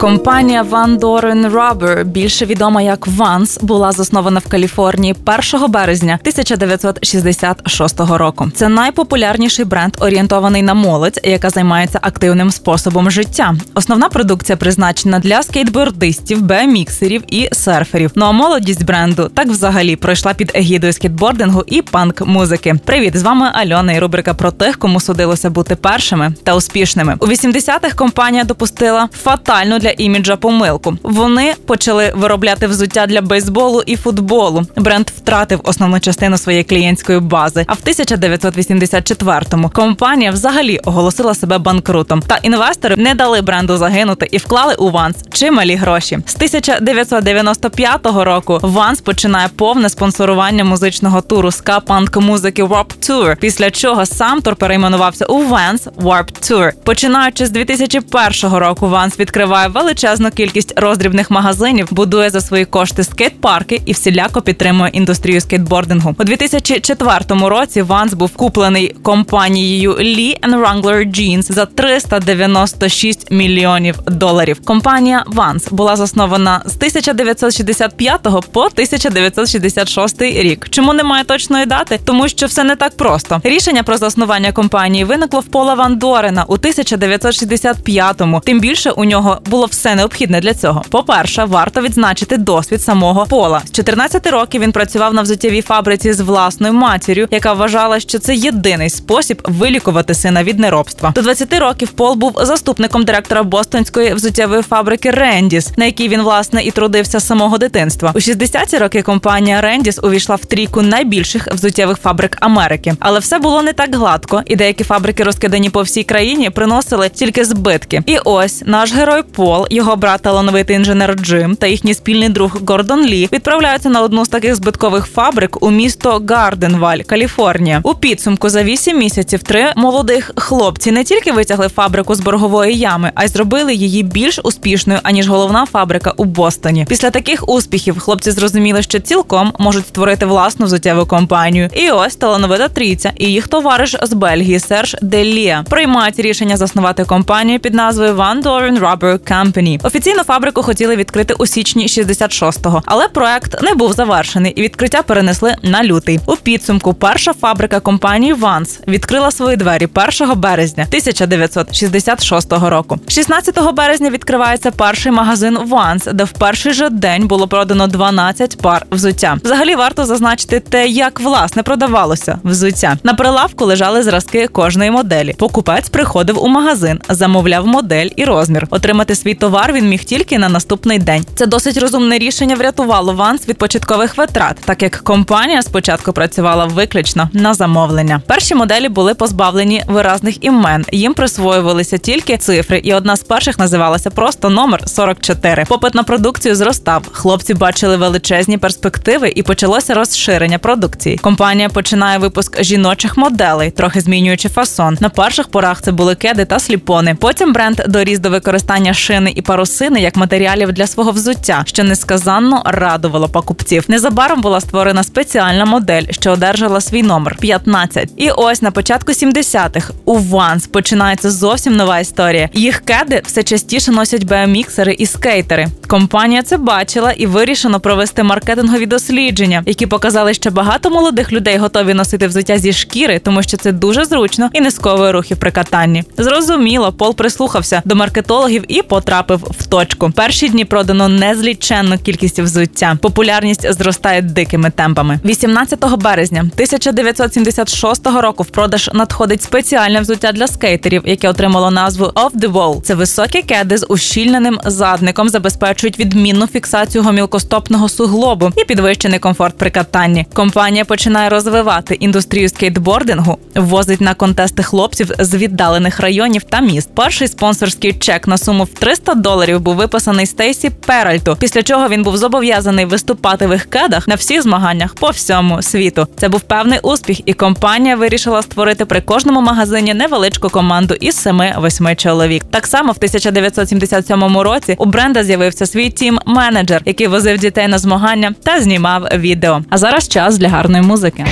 Компанія Van Doren Rubber, більше відома як Vans, була заснована в Каліфорнії 1 березня 1966 року. Це найпопулярніший бренд, орієнтований на молодь, яка займається активним способом життя. Основна продукція призначена для скейтбордистів, беміксерів і серферів. Ну а молодість бренду так взагалі пройшла під егідою скейтбордингу і панк-музики. Привіт, з вами Альона і рубрика про тих, кому судилося бути першими та успішними. У 80-х компанія допустила фатальну для для іміджа помилку. Вони почали виробляти взуття для бейсболу і футболу. Бренд втратив основну частину своєї клієнтської бази. А в 1984-му компанія взагалі оголосила себе банкрутом. Та інвестори не дали бренду загинути і вклали у Vans чималі гроші. З 1995 року Vans починає повне спонсорування музичного туру ска панк музики Warped Tour, Після чого сам тур перейменувався у Vans Warped Tour. Починаючи з 2001 року, Vans відкриває величезну кількість роздрібних магазинів, будує за свої кошти скейт-парки і всіляко підтримує індустрію скейтбордингу. У 2004 році Vans був куплений компанією Lee Wrangler Jeans за 396 мільйонів доларів. Компанія Vans була заснована з 1965 по 1966 рік. Чому немає точної дати? Тому що все не так просто. Рішення про заснування компанії виникло в Пола Ван Дорена у 1965-му. Тим більше у нього було все необхідне для цього. По-перше, варто відзначити досвід самого пола. З 14 років він працював на взуттєвій фабриці з власною матір'ю, яка вважала, що це єдиний спосіб вилікувати сина від неробства. До 20 років Пол був заступником директора Бостонської взуттєвої фабрики Рендіс, на якій він власне і трудився з самого дитинства. У 60-ті роки компанія Рендіс увійшла в трійку найбільших взуттєвих фабрик Америки, але все було не так гладко, і деякі фабрики, розкидані по всій країні, приносили тільки збитки. І ось наш герой Пол Пол, його брат талановитий інженер Джим та їхній спільний друг Гордон Лі відправляються на одну з таких збиткових фабрик у місто Гарденваль, Каліфорнія. У підсумку за вісім місяців три молодих хлопці не тільки витягли фабрику з боргової ями, а й зробили її більш успішною аніж головна фабрика у Бостоні. Після таких успіхів хлопці зрозуміли, що цілком можуть створити власну взуттєву компанію. І ось талановита трійця і їх товариш з Бельгії Серж Делія приймають рішення заснувати компанію під назвою Van Doren Rubber Company. Company. Офіційно фабрику хотіли відкрити у січні 66-го, але проект не був завершений, і відкриття перенесли на лютий. У підсумку перша фабрика компанії Vans відкрила свої двері 1 березня 1966 року. 16 березня відкривається перший магазин Vans, де в перший же день було продано 12 пар взуття. Взагалі варто зазначити те, як власне продавалося взуття. На прилавку лежали зразки кожної моделі. Покупець приходив у магазин, замовляв модель і розмір. Отримати свій товар він міг тільки на наступний день. Це досить розумне рішення врятувало Ванс від початкових витрат, так як компанія спочатку працювала виключно на замовлення. Перші моделі були позбавлені виразних імен. Їм присвоювалися тільки цифри, і одна з перших називалася просто номер 44. Попит на продукцію зростав. Хлопці бачили величезні перспективи і почалося розширення продукції. Компанія починає випуск жіночих моделей, трохи змінюючи фасон. На перших порах це були кеди та сліпони. Потім бренд доріс до використання шини тканини і парусини як матеріалів для свого взуття, що несказанно радувало покупців. Незабаром була створена спеціальна модель, що одержала свій номер 15. І ось на початку 70-х у Ванс починається зовсім нова історія. Їх кеди все частіше носять BMX-ери і скейтери. Компанія це бачила і вирішено провести маркетингові дослідження, які показали, що багато молодих людей готові носити взуття зі шкіри, тому що це дуже зручно і не сковує рухів при катанні. Зрозуміло, Пол прислухався до маркетологів і потрапив потрапив в точку. Перші дні продано незліченну кількість взуття. Популярність зростає дикими темпами. 18 березня 1976 року в продаж надходить спеціальне взуття для скейтерів, яке отримало назву Off the Wall. Це високі кеди з ущільненим задником, забезпечують відмінну фіксацію гомілкостопного суглобу і підвищений комфорт при катанні. Компанія починає розвивати індустрію скейтбордингу, ввозить на контести хлопців з віддалених районів та міст. Перший спонсорський чек на суму в 300 300 доларів був виписаний Стейсі Перальту, після чого він був зобов'язаний виступати в їх кедах на всіх змаганнях по всьому світу. Це був певний успіх, і компанія вирішила створити при кожному магазині невеличку команду із 7-8 чоловік. Так само в 1977 році у бренда з'явився свій тім-менеджер, який возив дітей на змагання та знімав відео. А зараз час для гарної музики.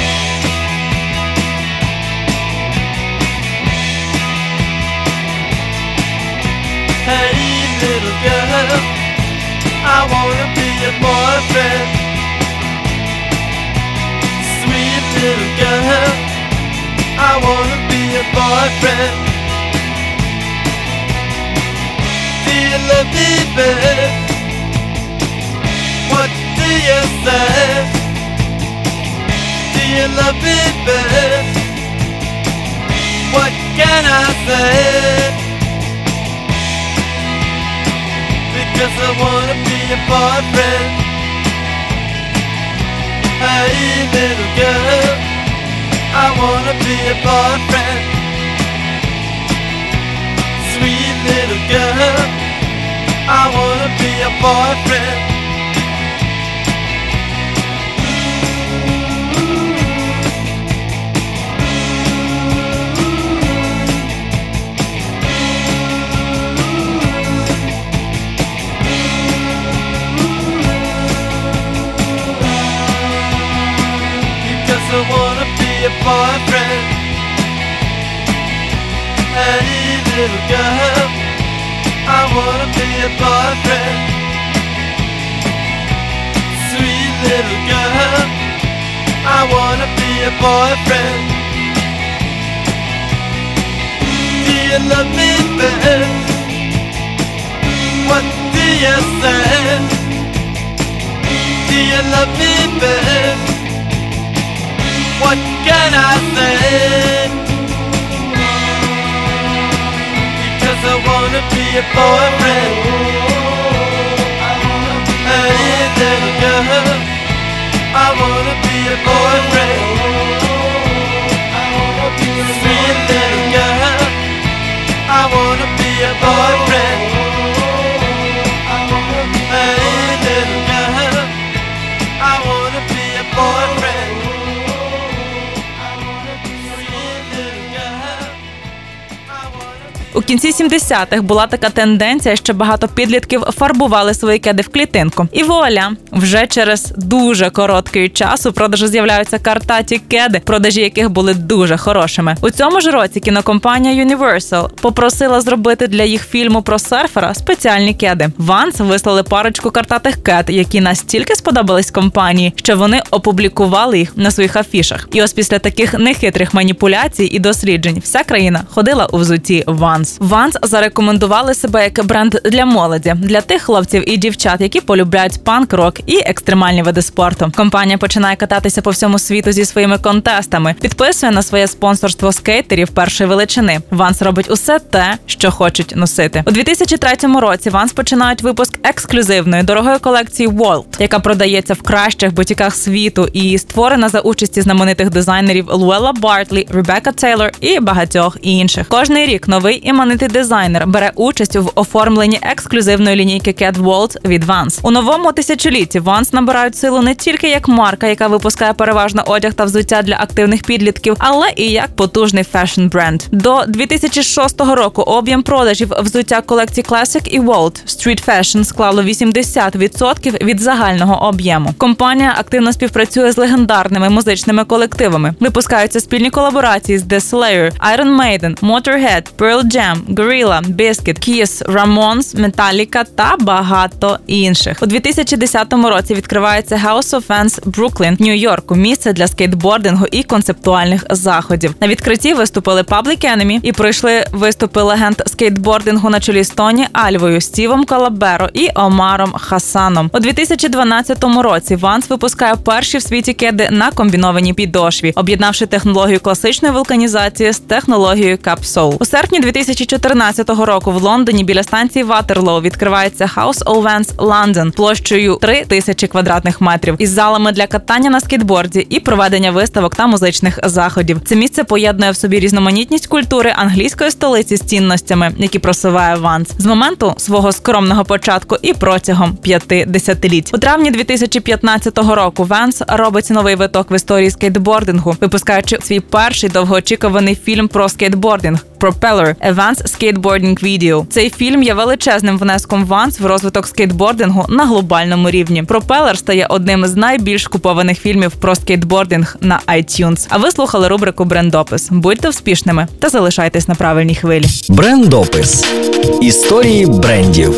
Wanna be a boyfriend. Sweet little girl, I wanna be a boyfriend. Do you love me, babe? What do you say? Do you love me, babe? What can I say? Because I wanna be a boyfriend. Hey, little girl, I wanna be a boyfriend. Sweet little girl, I wanna be a boyfriend. Boyfriend. Do you love me, babe? What do you say? Do you love me, babe? What can I say? Because I wanna be a boyfriend. Hey, little girl, I wanna be a boyfriend. Кінці 70-х була така тенденція, що багато підлітків фарбували свої кеди в клітинку. І вуаля, вже через дуже короткий час у продажу з'являються картаті кеди, продажі яких були дуже хорошими. У цьому ж році кінокомпанія Universal попросила зробити для їх фільму про серфера спеціальні кеди. Vans вислали парочку картатих кед, які настільки сподобались компанії, що вони опублікували їх на своїх афішах. І ось після таких нехитрих маніпуляцій і досліджень вся країна ходила у взуті Ванс. Ванс зарекомендували себе як бренд для молоді, для тих хлопців і дівчат, які полюбляють панк-рок і екстремальні види спорту. Компанія починає кататися по всьому світу зі своїми контестами, підписує на своє спонсорство скейтерів першої величини. Vans робить усе те, що хочуть носити. У 2003 році Vans починають випуск ексклюзивної дорогої колекції Vault, яка продається в кращих бутіках світу і створена за участі знаменитих дизайнерів Луела Бартлі, Ребекка Тейлор і багатьох інших. Кожний рік новий іменитий дизайнер бере участь в оформленні ексклюзивної лінійки Cat World від Vans. У новому тисячолітті Vans набирають силу не тільки як марка, яка випускає переважно одяг та взуття для активних підлітків, але і як потужний фешн бренд. До 2006 року об'єм продажів взуття колекції Classic і Vault Street Fashion склало 80% від загального об'єму. Компанія активно співпрацює з легендарними музичними колективами. Випускаються спільні колаборації з The Slayer, Iron Maiden, Motorhead, Pearl Jam, Gorilla Biscuits, Kiss, Ramones, Metallica та багато інших. У 2010 році відкривається House of Vans Brooklyn, Нью-Йорку, місце для скейтбордингу і концептуальних заходів. На відкритті виступили Public Enemy і пройшли виступи легенд скейтбордингу на чолі з Тоні Альвою, Стівом Кабальєро і Омаром Хасаном. У 2012 році Vans випускає перші в світі кеди на комбінованій підошві, об'єднавши технологію класичної вулканізації з технологією Cupsole. У серпні 2014 року в Лондоні біля станції Ватерлоу відкривається House of Vans London площею 3 тисячі квадратних метрів із залами для катання на скейтборді і проведення виставок та музичних заходів. Це місце поєднує в собі різноманітність культури англійської столиці з цінностями, які просуває Vans з моменту свого скромного початку і протягом п'яти десятиліть. У травні 2015 року Vans робить новий виток в історії скейтбордингу, випускаючи свій перший довгоочікуваний фільм про скейтбординг. Propeller – A Vans Skateboarding Video. Цей фільм є величезним внеском Vans в розвиток скейтбордингу на глобальному рівні. Propeller стає одним з найбільш купованих фільмів про скейтбординг на iTunes. А ви слухали рубрику Брендопис. Будьте успішними та залишайтесь на правильній хвилі. Брендопис. Історії брендів.